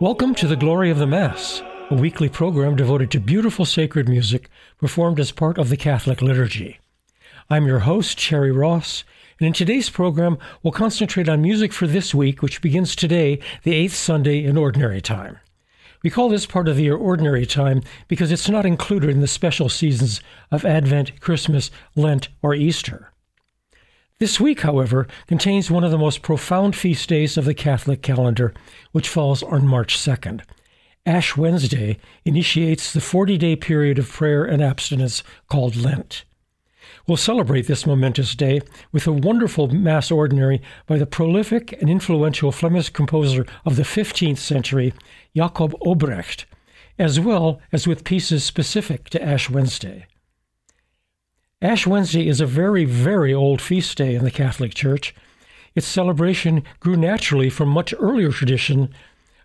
Welcome to the Glory of the Mass, a weekly program devoted to beautiful sacred music performed as part of the Catholic liturgy. I'm your host, Terry Ross, and in today's program, we'll concentrate on music for this week, which begins today, the eighth Sunday in Ordinary Time. We call this part of the year Ordinary Time because it's not included in the special seasons of Advent, Christmas, Lent, or Easter. This week, however, contains one of the most profound feast days of the Catholic calendar, which falls on March 2nd. Ash Wednesday initiates the 40 day period of prayer and abstinence called Lent. We'll celebrate this momentous day with a wonderful Mass Ordinary by the prolific and influential Flemish composer of the 15th century, Jacob Obrecht, as well as with pieces specific to Ash Wednesday. Ash Wednesday is a very, very old feast day in the Catholic Church. Its celebration grew naturally from much earlier tradition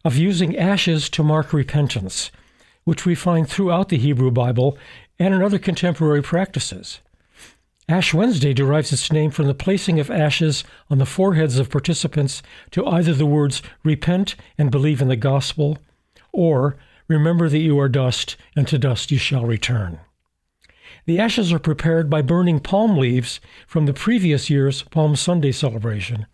of using ashes to mark repentance, which we find throughout the Hebrew Bible and in other contemporary practices. Ash Wednesday derives its name from the placing of ashes on the foreheads of participants to either the words repent and believe in the gospel, or remember that you are dust, and to dust you shall return. The ashes are prepared by burning palm leaves from the previous year's Palm Sunday celebration,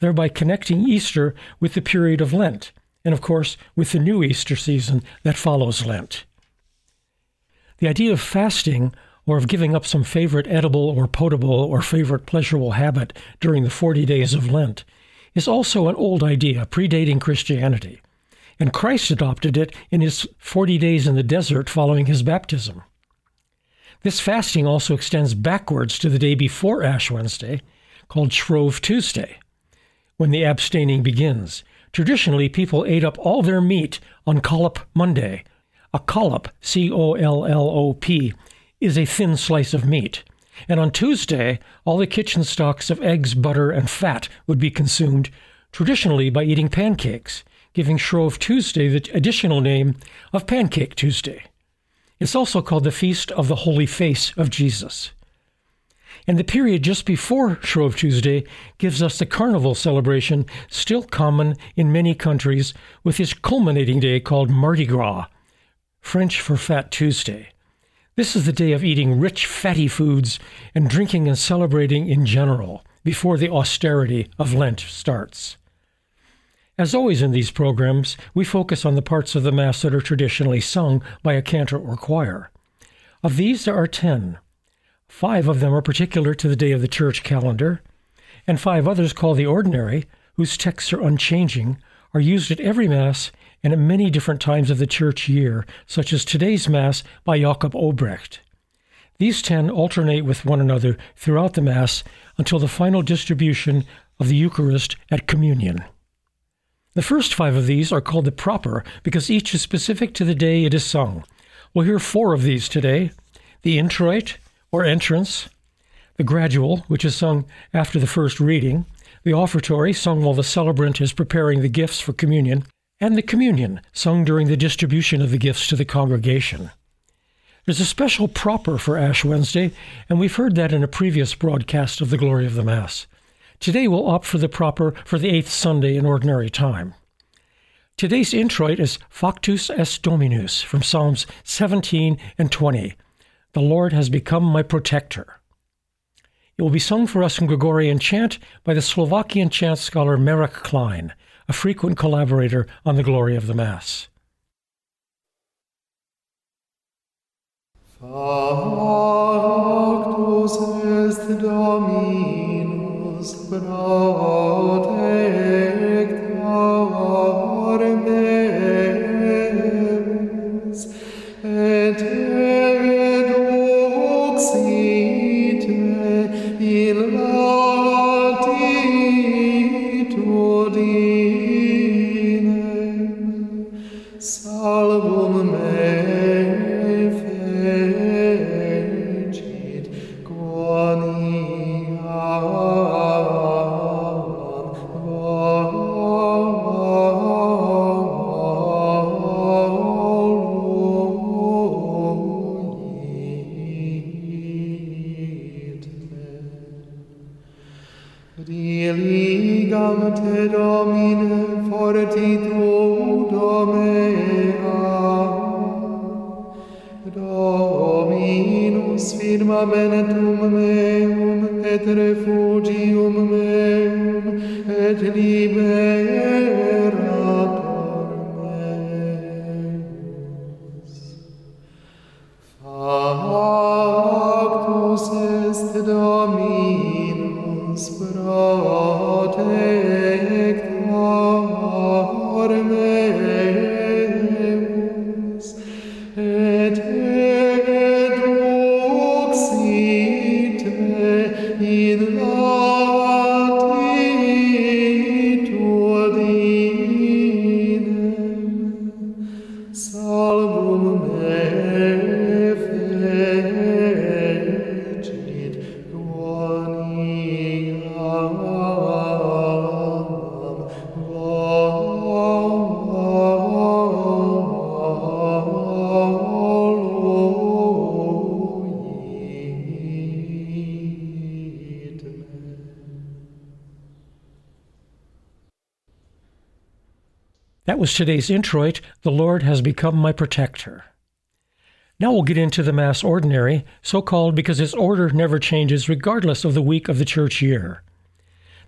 thereby connecting Easter with the period of Lent, and of course with the new Easter season that follows Lent. The idea of fasting or of giving up some favorite edible or potable or favorite pleasurable habit during the 40 days of Lent is also an old idea predating Christianity, and Christ adopted it in his 40 days in the desert following his baptism. This fasting also extends backwards to the day before Ash Wednesday, called Shrove Tuesday, when the abstaining begins. Traditionally, people ate up all their meat on Collop Monday. A collop, C O L L O P, is a thin slice of meat. And on Tuesday, all the kitchen stocks of eggs, butter, and fat would be consumed, traditionally by eating pancakes, giving Shrove Tuesday the additional name of Pancake Tuesday. It's also called the Feast of the Holy Face of Jesus. And the period just before Shrove Tuesday gives us the carnival celebration, still common in many countries, with its culminating day called Mardi Gras, French for Fat Tuesday. This is the day of eating rich, fatty foods and drinking and celebrating in general before the austerity of Lent starts. As always in these programs, we focus on the parts of the Mass that are traditionally sung by a cantor or choir. Of these, there are ten. Five of them are particular to the day of the church calendar, and five others called the ordinary, whose texts are unchanging, are used at every Mass and at many different times of the church year, such as today's Mass by Jacob Obrecht. These ten alternate with one another throughout the Mass until the final distribution of the Eucharist at Communion. The first five of these are called the proper because each is specific to the day it is sung. We'll hear four of these today the introit, or entrance, the gradual, which is sung after the first reading, the offertory, sung while the celebrant is preparing the gifts for communion, and the communion, sung during the distribution of the gifts to the congregation. There's a special proper for Ash Wednesday, and we've heard that in a previous broadcast of the Glory of the Mass. Today we'll opt for the proper for the eighth Sunday in Ordinary Time. Today's introit is Factus est Dominus from Psalms 17 and 20. The Lord has become my protector. It will be sung for us in Gregorian chant by the Slovakian chant scholar Marek Klein, a frequent collaborator on the glory of the Mass. Amen. That was today's introit, The Lord Has Become My Protector. Now we'll get into the Mass Ordinary, so called because its order never changes regardless of the week of the church year.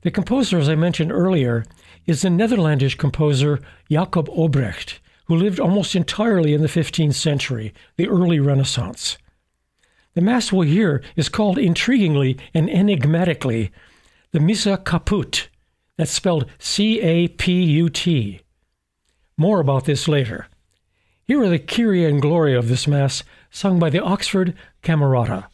The composer, as I mentioned earlier, is the Netherlandish composer Jacob Obrecht, who lived almost entirely in the 15th century, the early Renaissance. The Mass we'll hear is called intriguingly and enigmatically the Missa Caput, that's spelled C A P U T. More about this later. Here are the Kyrie and Gloria of this Mass, sung by the Oxford Camerata.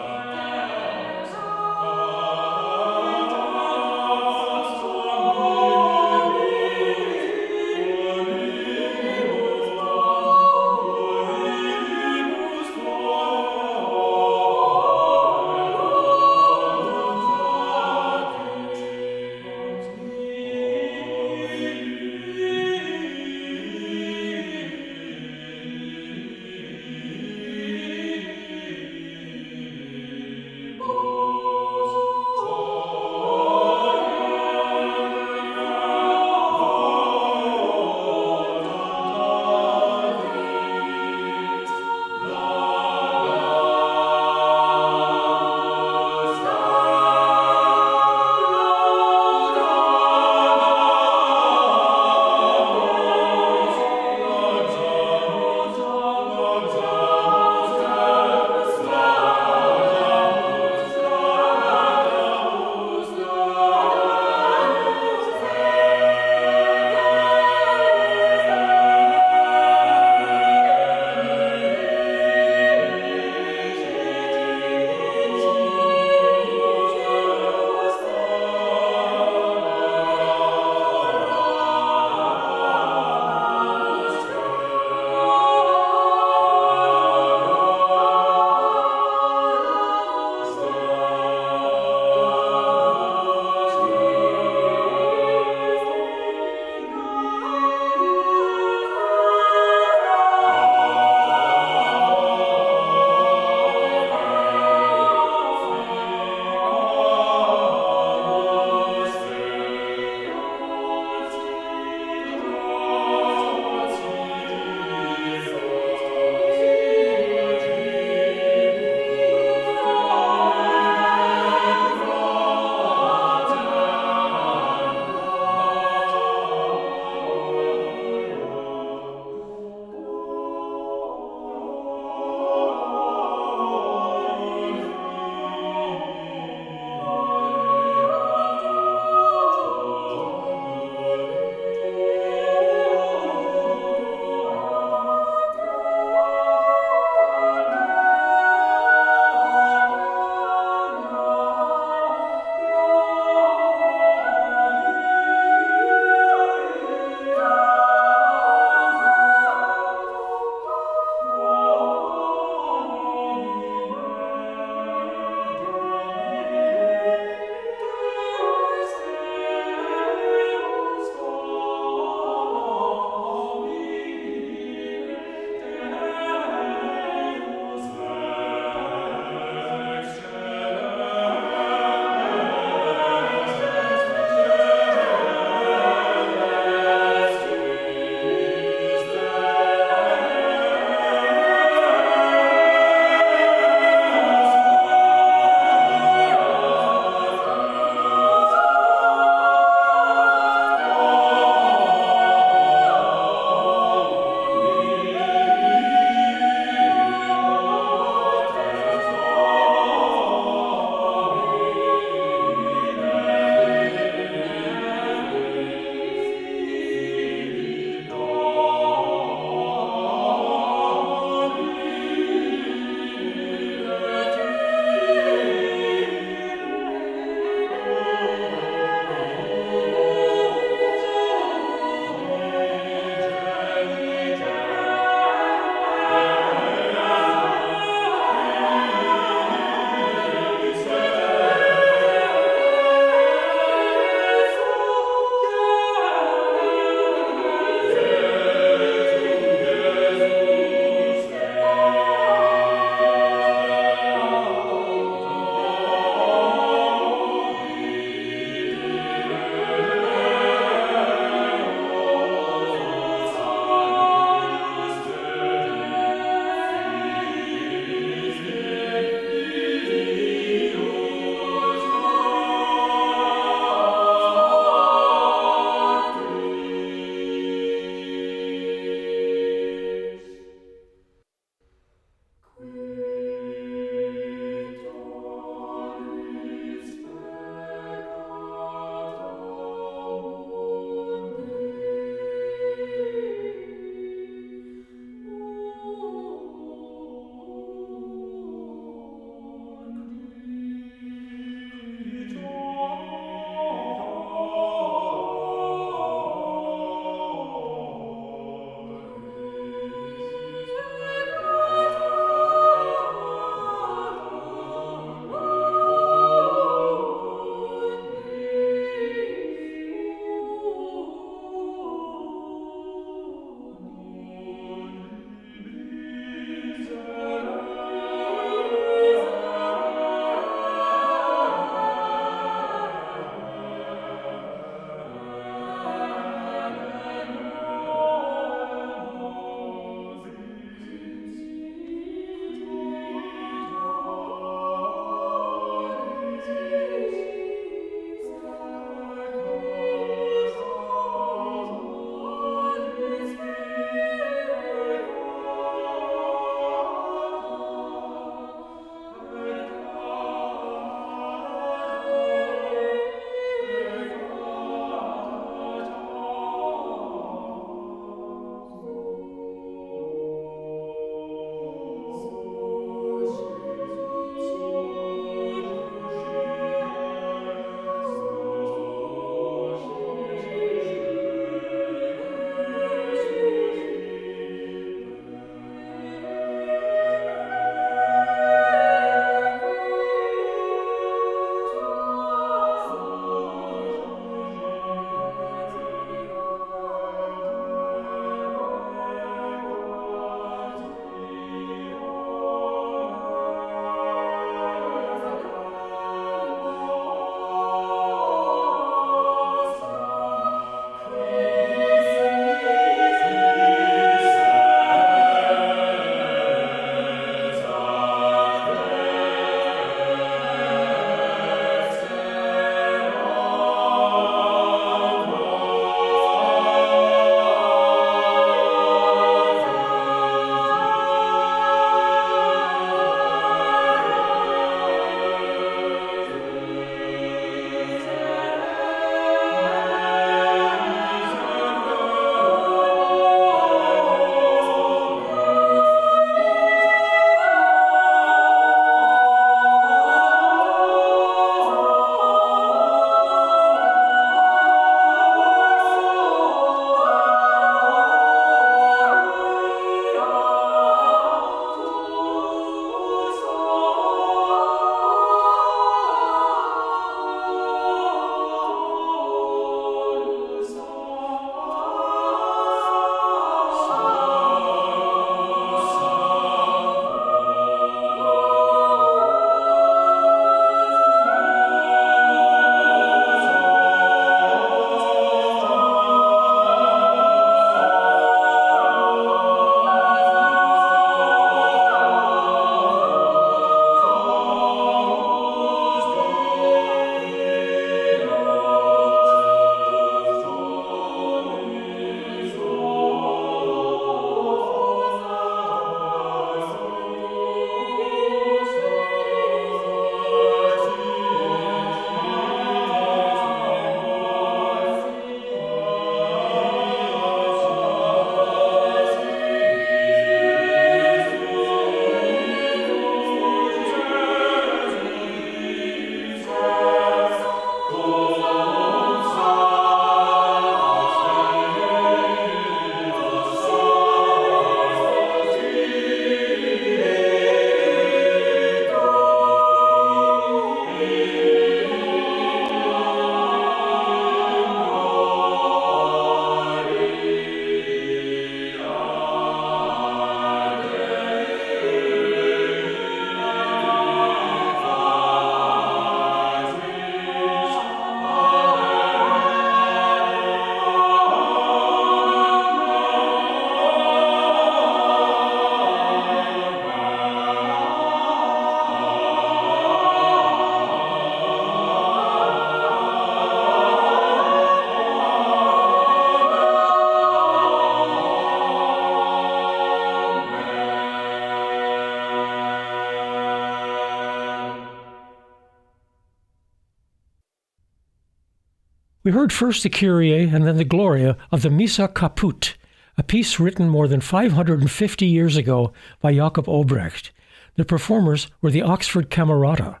We heard first the Kyrie and then the Gloria of the Missa Caput, a piece written more than 550 years ago by Jakob Obrecht. The performers were the Oxford Camerata.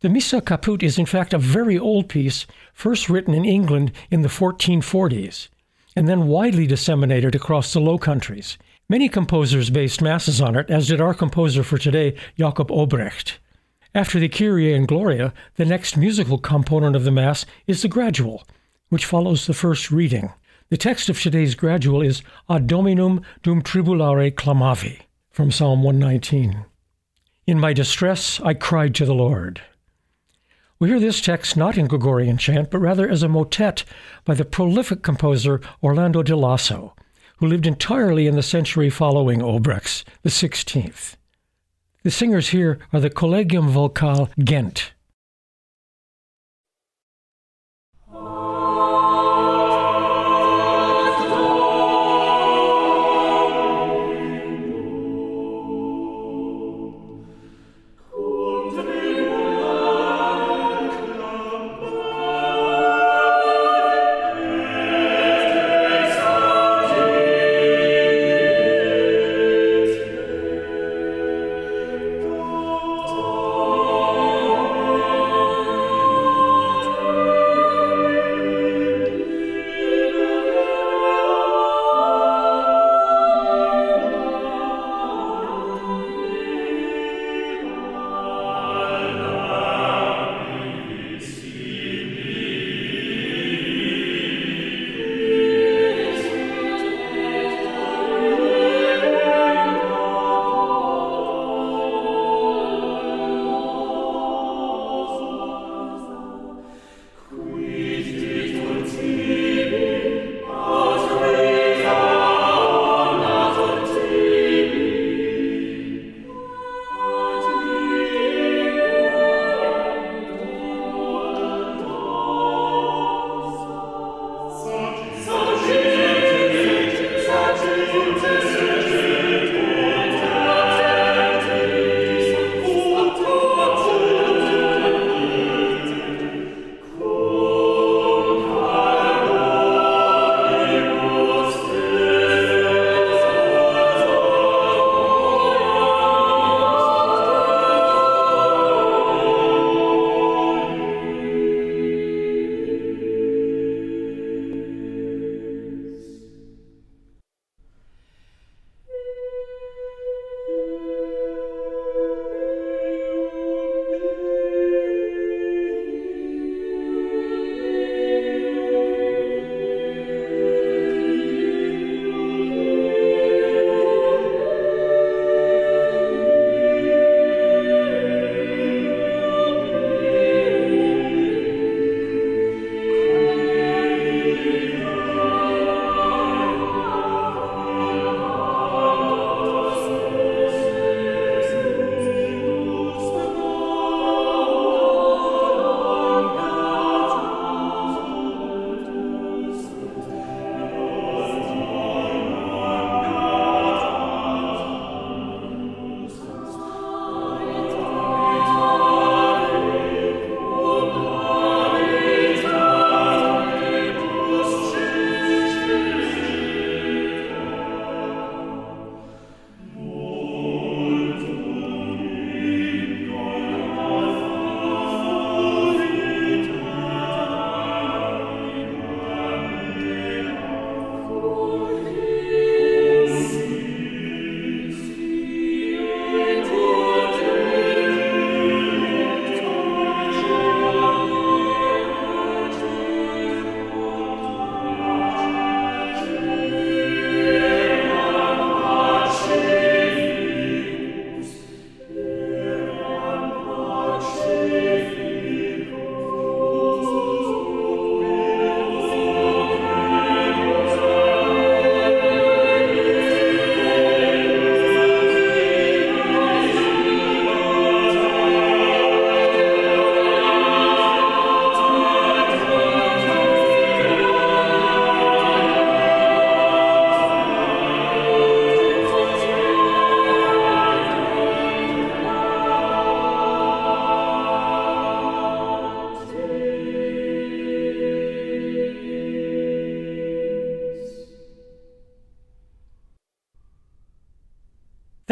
The Missa Caput is in fact a very old piece, first written in England in the 1440s, and then widely disseminated across the Low Countries. Many composers based masses on it, as did our composer for today, Jakob Obrecht. After the Kyrie and Gloria, the next musical component of the Mass is the Gradual, which follows the first reading. The text of today's Gradual is Ad Dominum dum tribularer clamavi from Psalm 119. In my distress, I cried to the Lord. We hear this text not in Gregorian chant, but rather as a motet by the prolific composer Orlando di Lasso who lived entirely in the century following Obrecht's, the 16th. The singers here are the Collegium Vocale Gent.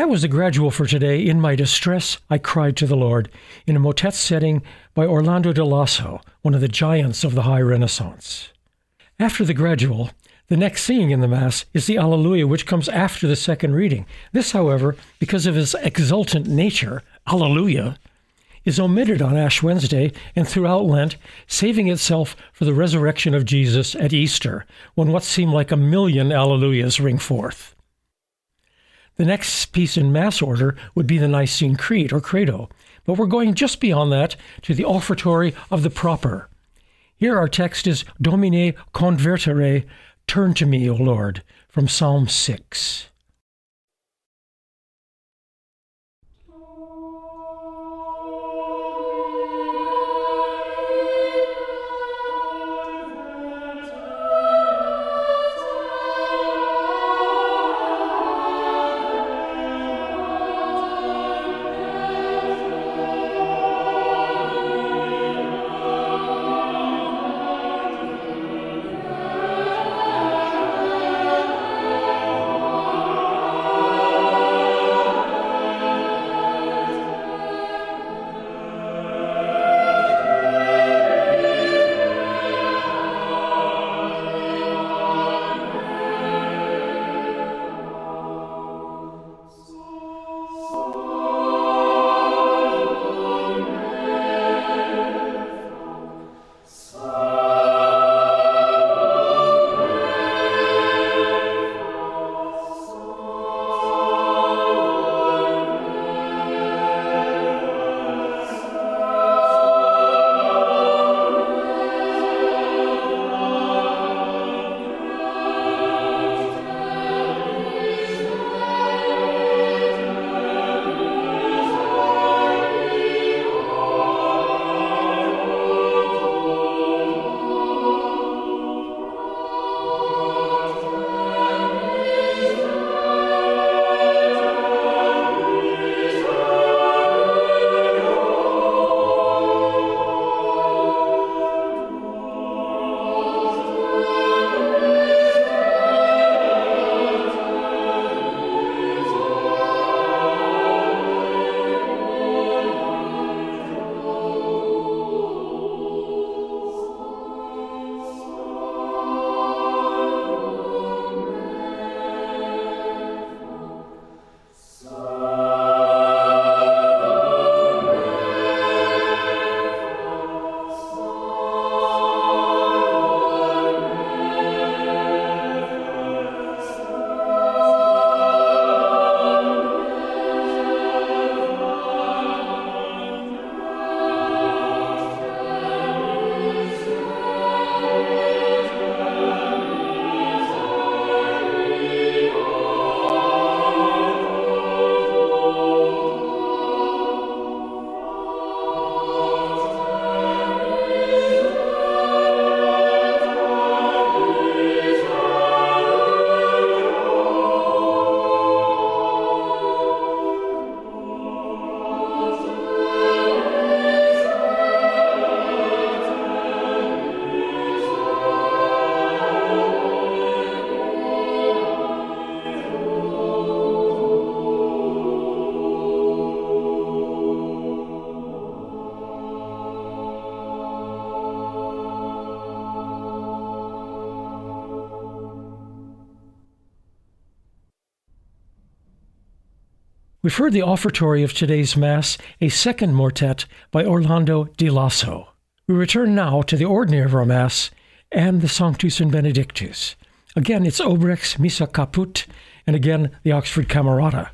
That was the gradual for today. In my distress, I cried to the Lord, in a motet setting by Orlando de Lasso, one of the giants of the High Renaissance. After the gradual, the next singing in the Mass is the Alleluia, which comes after the second reading. This, however, because of its exultant nature, Alleluia, is omitted on Ash Wednesday and throughout Lent, saving itself for the resurrection of Jesus at Easter, when what seem like a million Alleluias ring forth. The next piece in Mass order would be the Nicene Creed, or Credo, but we're going just beyond that to the offertory of the proper. Here our text is Domine convertere, turn to me, O Lord, from Psalm 6. We've heard the offertory of today's Mass, a second motet by Orlando di Lasso. We return now to the ordinary of our Mass and the Sanctus and Benedictus. Again, it's Obrecht's Missa Caput, and again, the Oxford Camerata.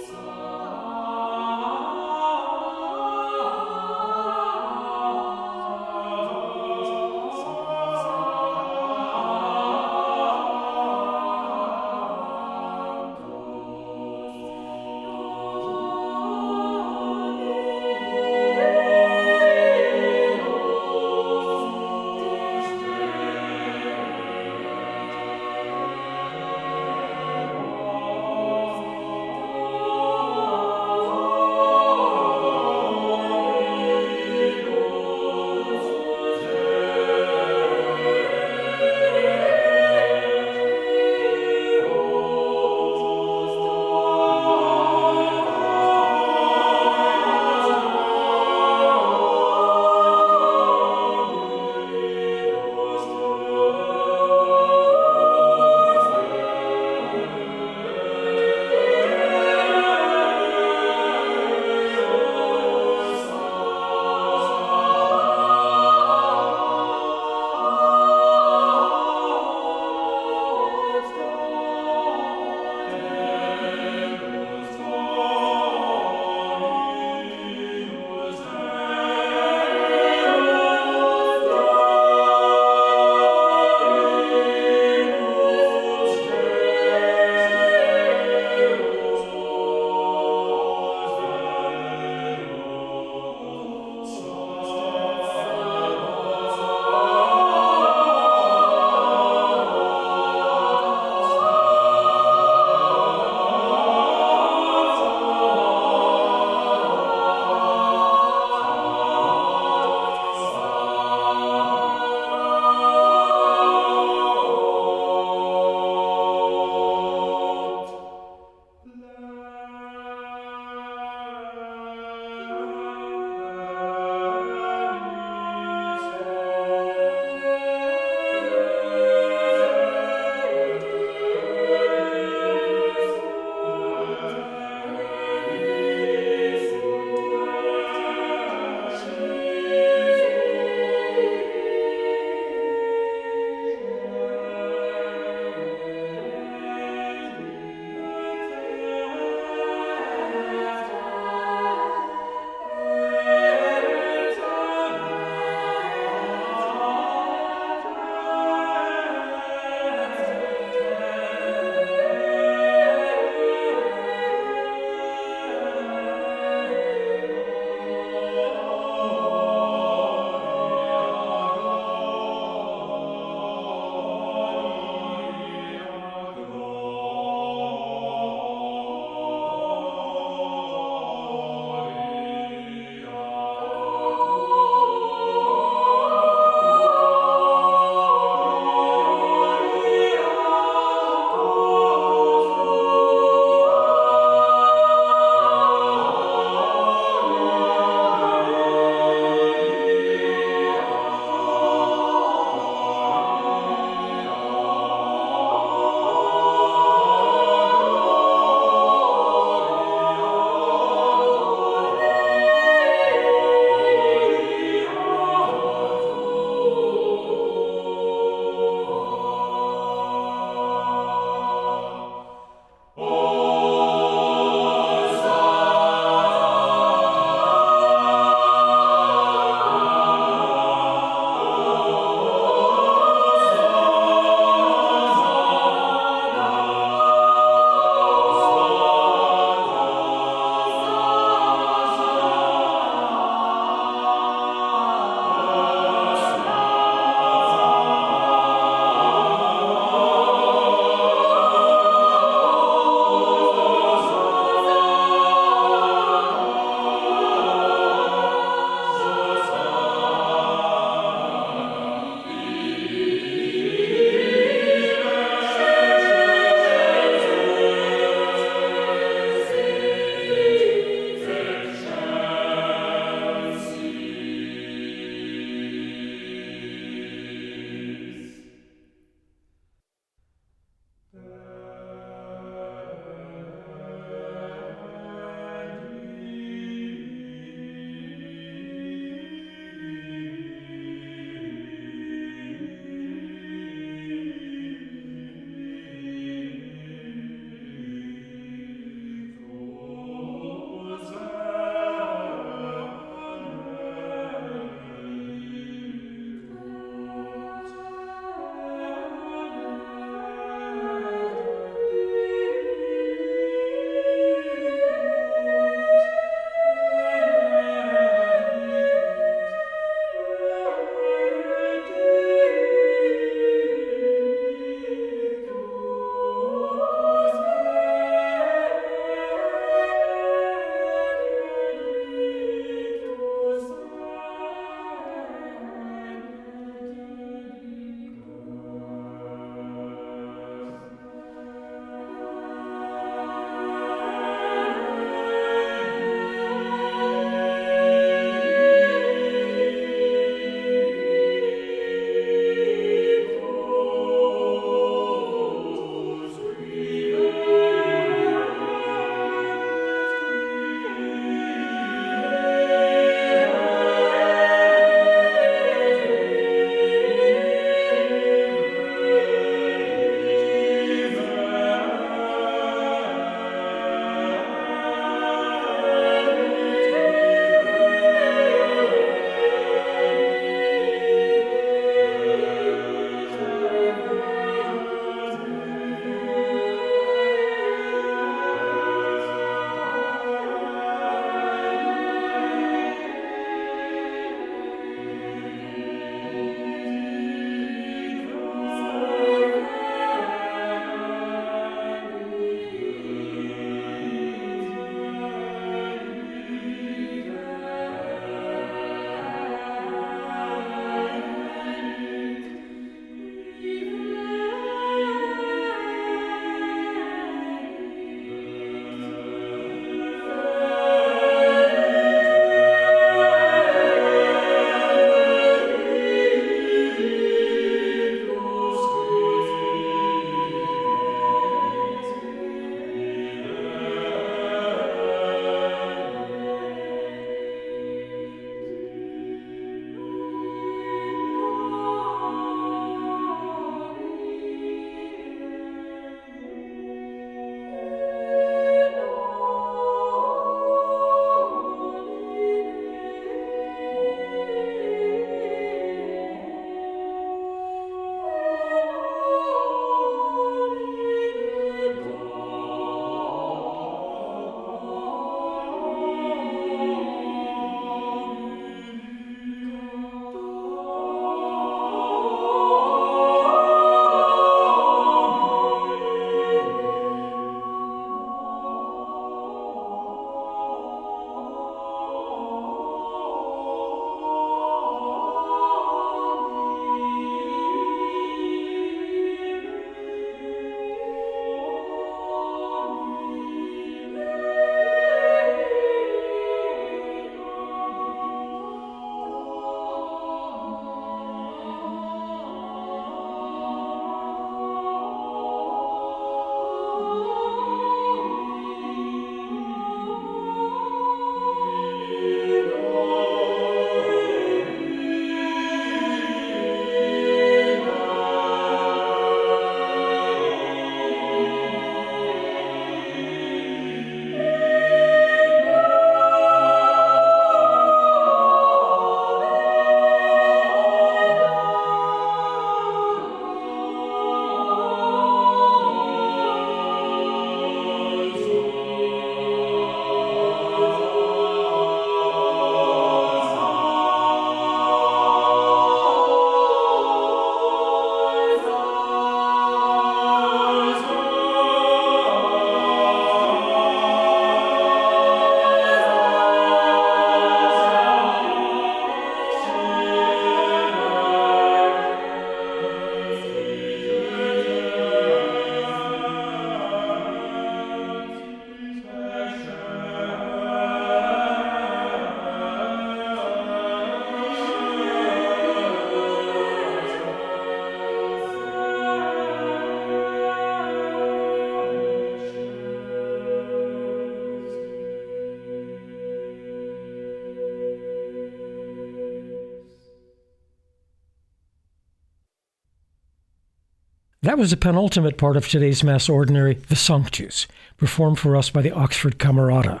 Was the penultimate part of today's Mass Ordinary, the Sanctus, performed for us by the Oxford Camerata.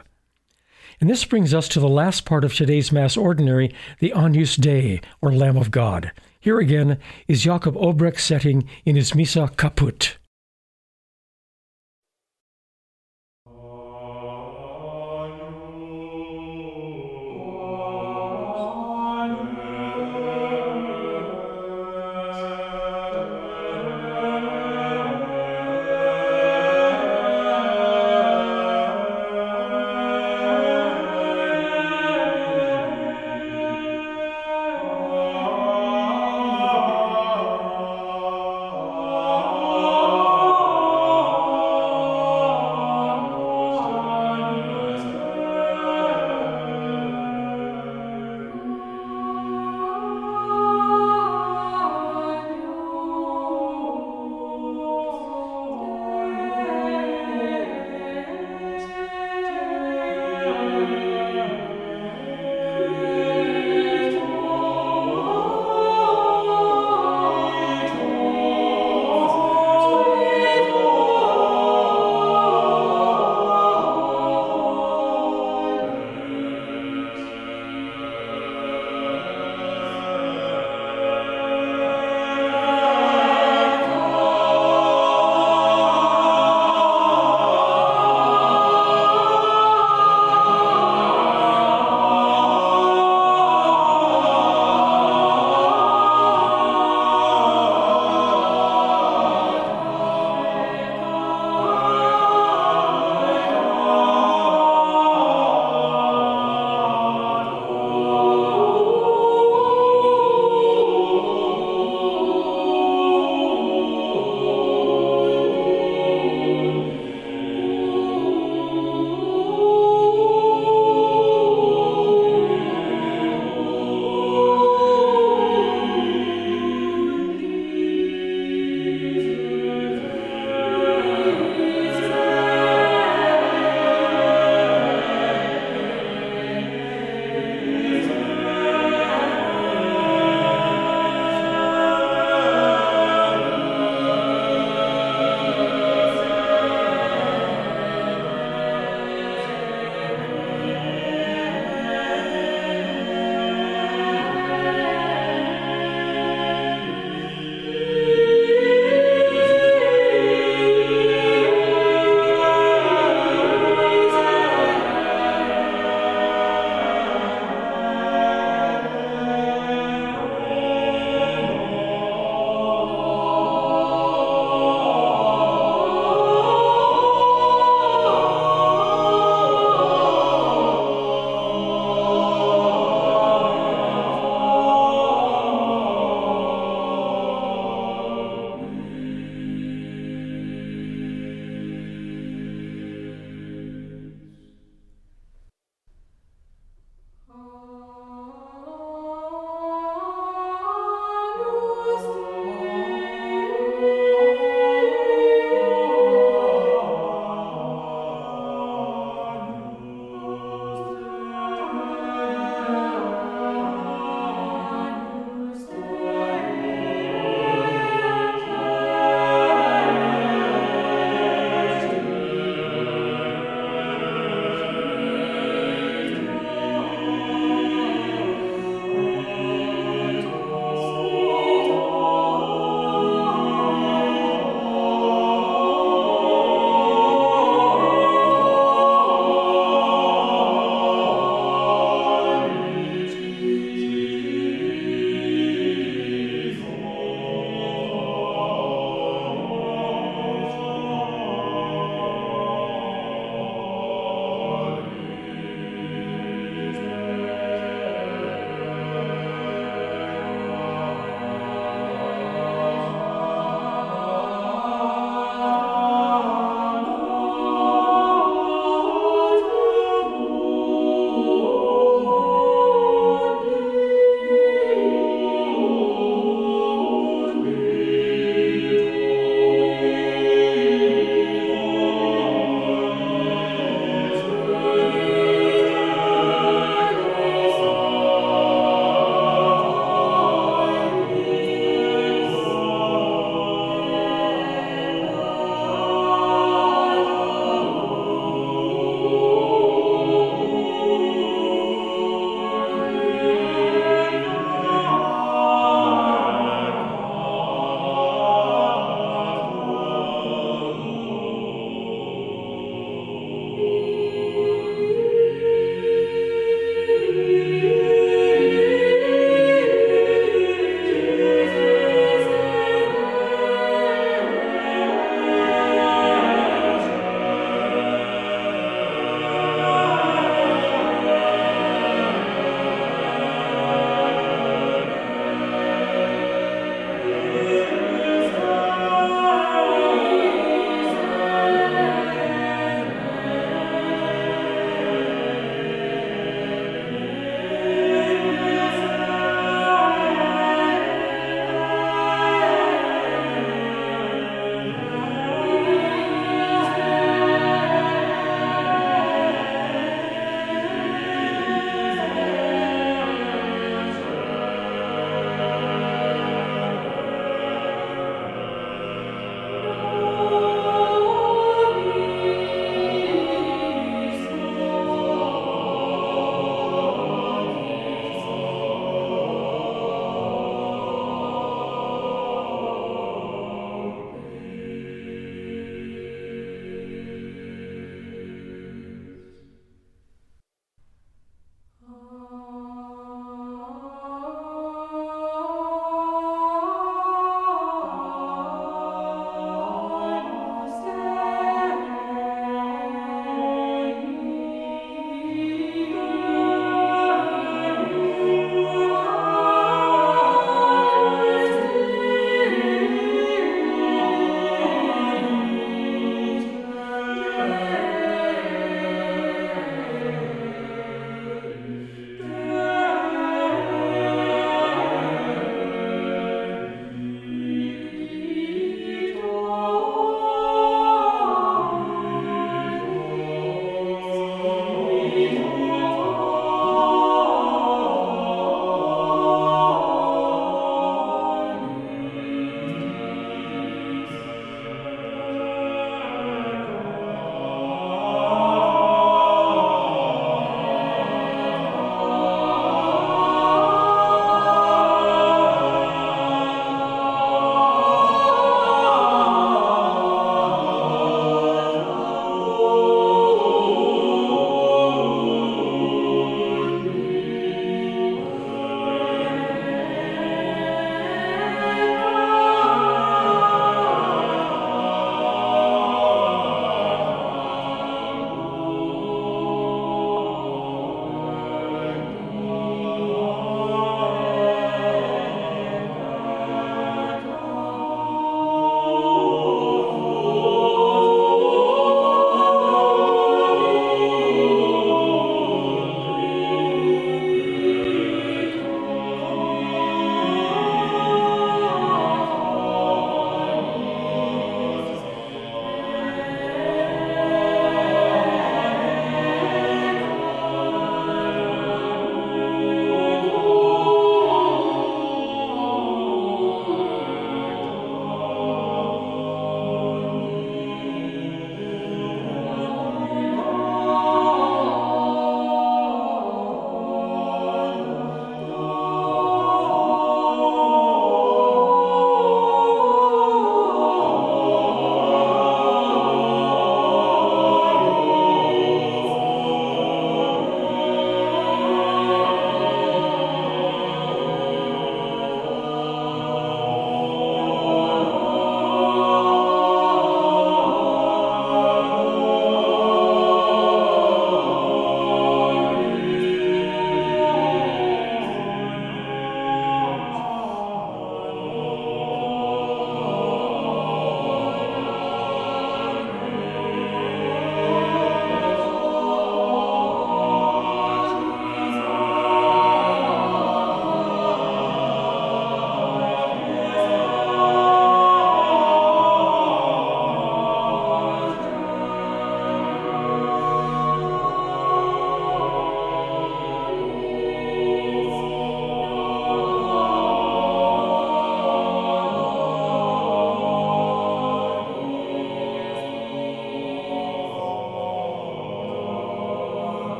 And this brings us to the last part of today's Mass Ordinary, the Agnus Dei, or Lamb of God. Here again is Jakob Obrecht setting in his Missa Caput.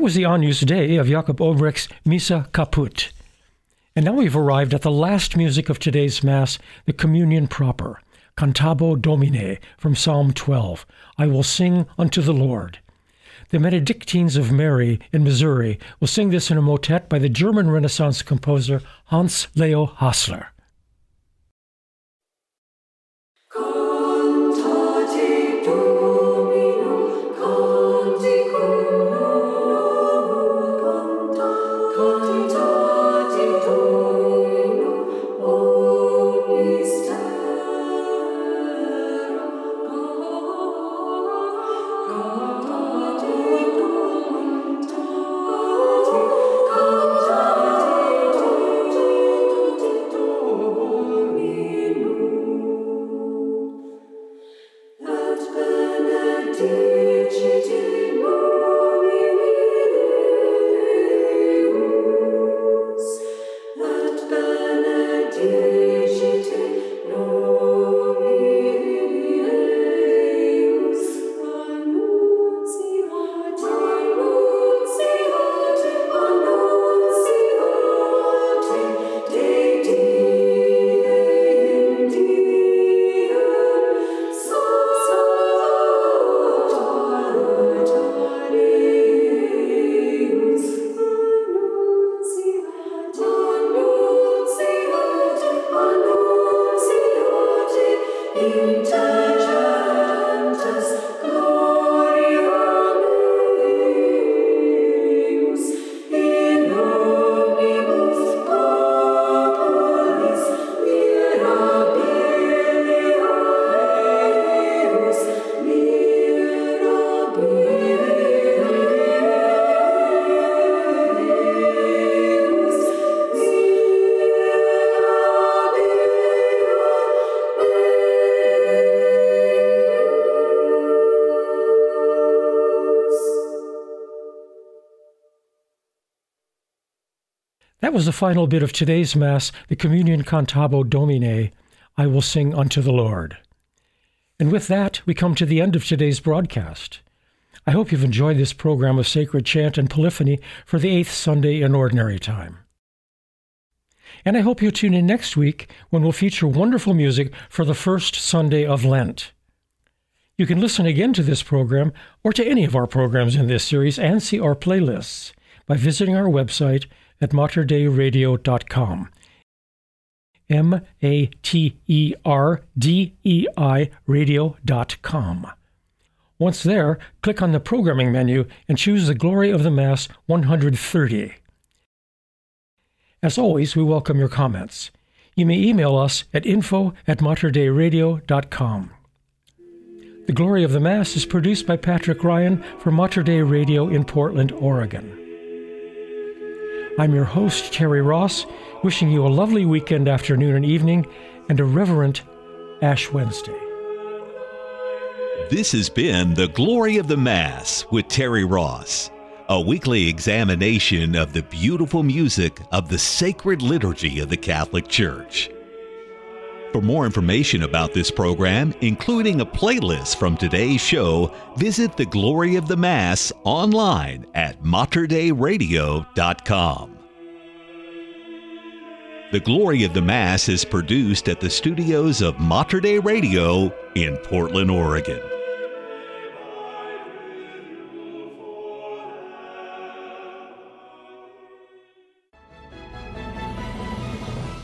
That was the Agnus Dei of Jakob Obrecht's Missa Caput. And now we've arrived at the last music of today's Mass, the Communion proper, Cantabo Domino from Psalm 12. I will sing unto the Lord. The Benedictines of Mary in Missouri will sing this in a motet by the German Renaissance composer Hans Leo Hassler. The final bit of today's Mass, the Communion Cantabo Domino, I will sing unto the Lord. And with that, we come to the end of today's broadcast. I hope you've enjoyed this program of sacred chant and polyphony for the eighth Sunday in Ordinary Time. And I hope you'll tune in next week when we'll feature wonderful music for the first Sunday of Lent. You can listen again to this program or to any of our programs in this series and see our playlists by visiting our website at materdeiradio.com. M A T E R D E I radio.com. Once there, click on the programming menu and choose the Glory of the Mass 130. As always, we welcome your comments. You may email us at info at materdeiradio.com. The Glory of the Mass is produced by Patrick Ryan for Mater Dei Radio in Portland, Oregon. I'm your host, Terry Ross, wishing you a lovely weekend afternoon and evening and a reverent Ash Wednesday. This has been The Glory of the Mass with Terry Ross, a weekly examination of the beautiful music of the sacred liturgy of the Catholic Church. For more information about this program, including a playlist from today's show, visit the Glory of the Mass online at materdeiradio.com. The Glory of the Mass is produced at the studios of Mater Dei Radio in Portland, Oregon.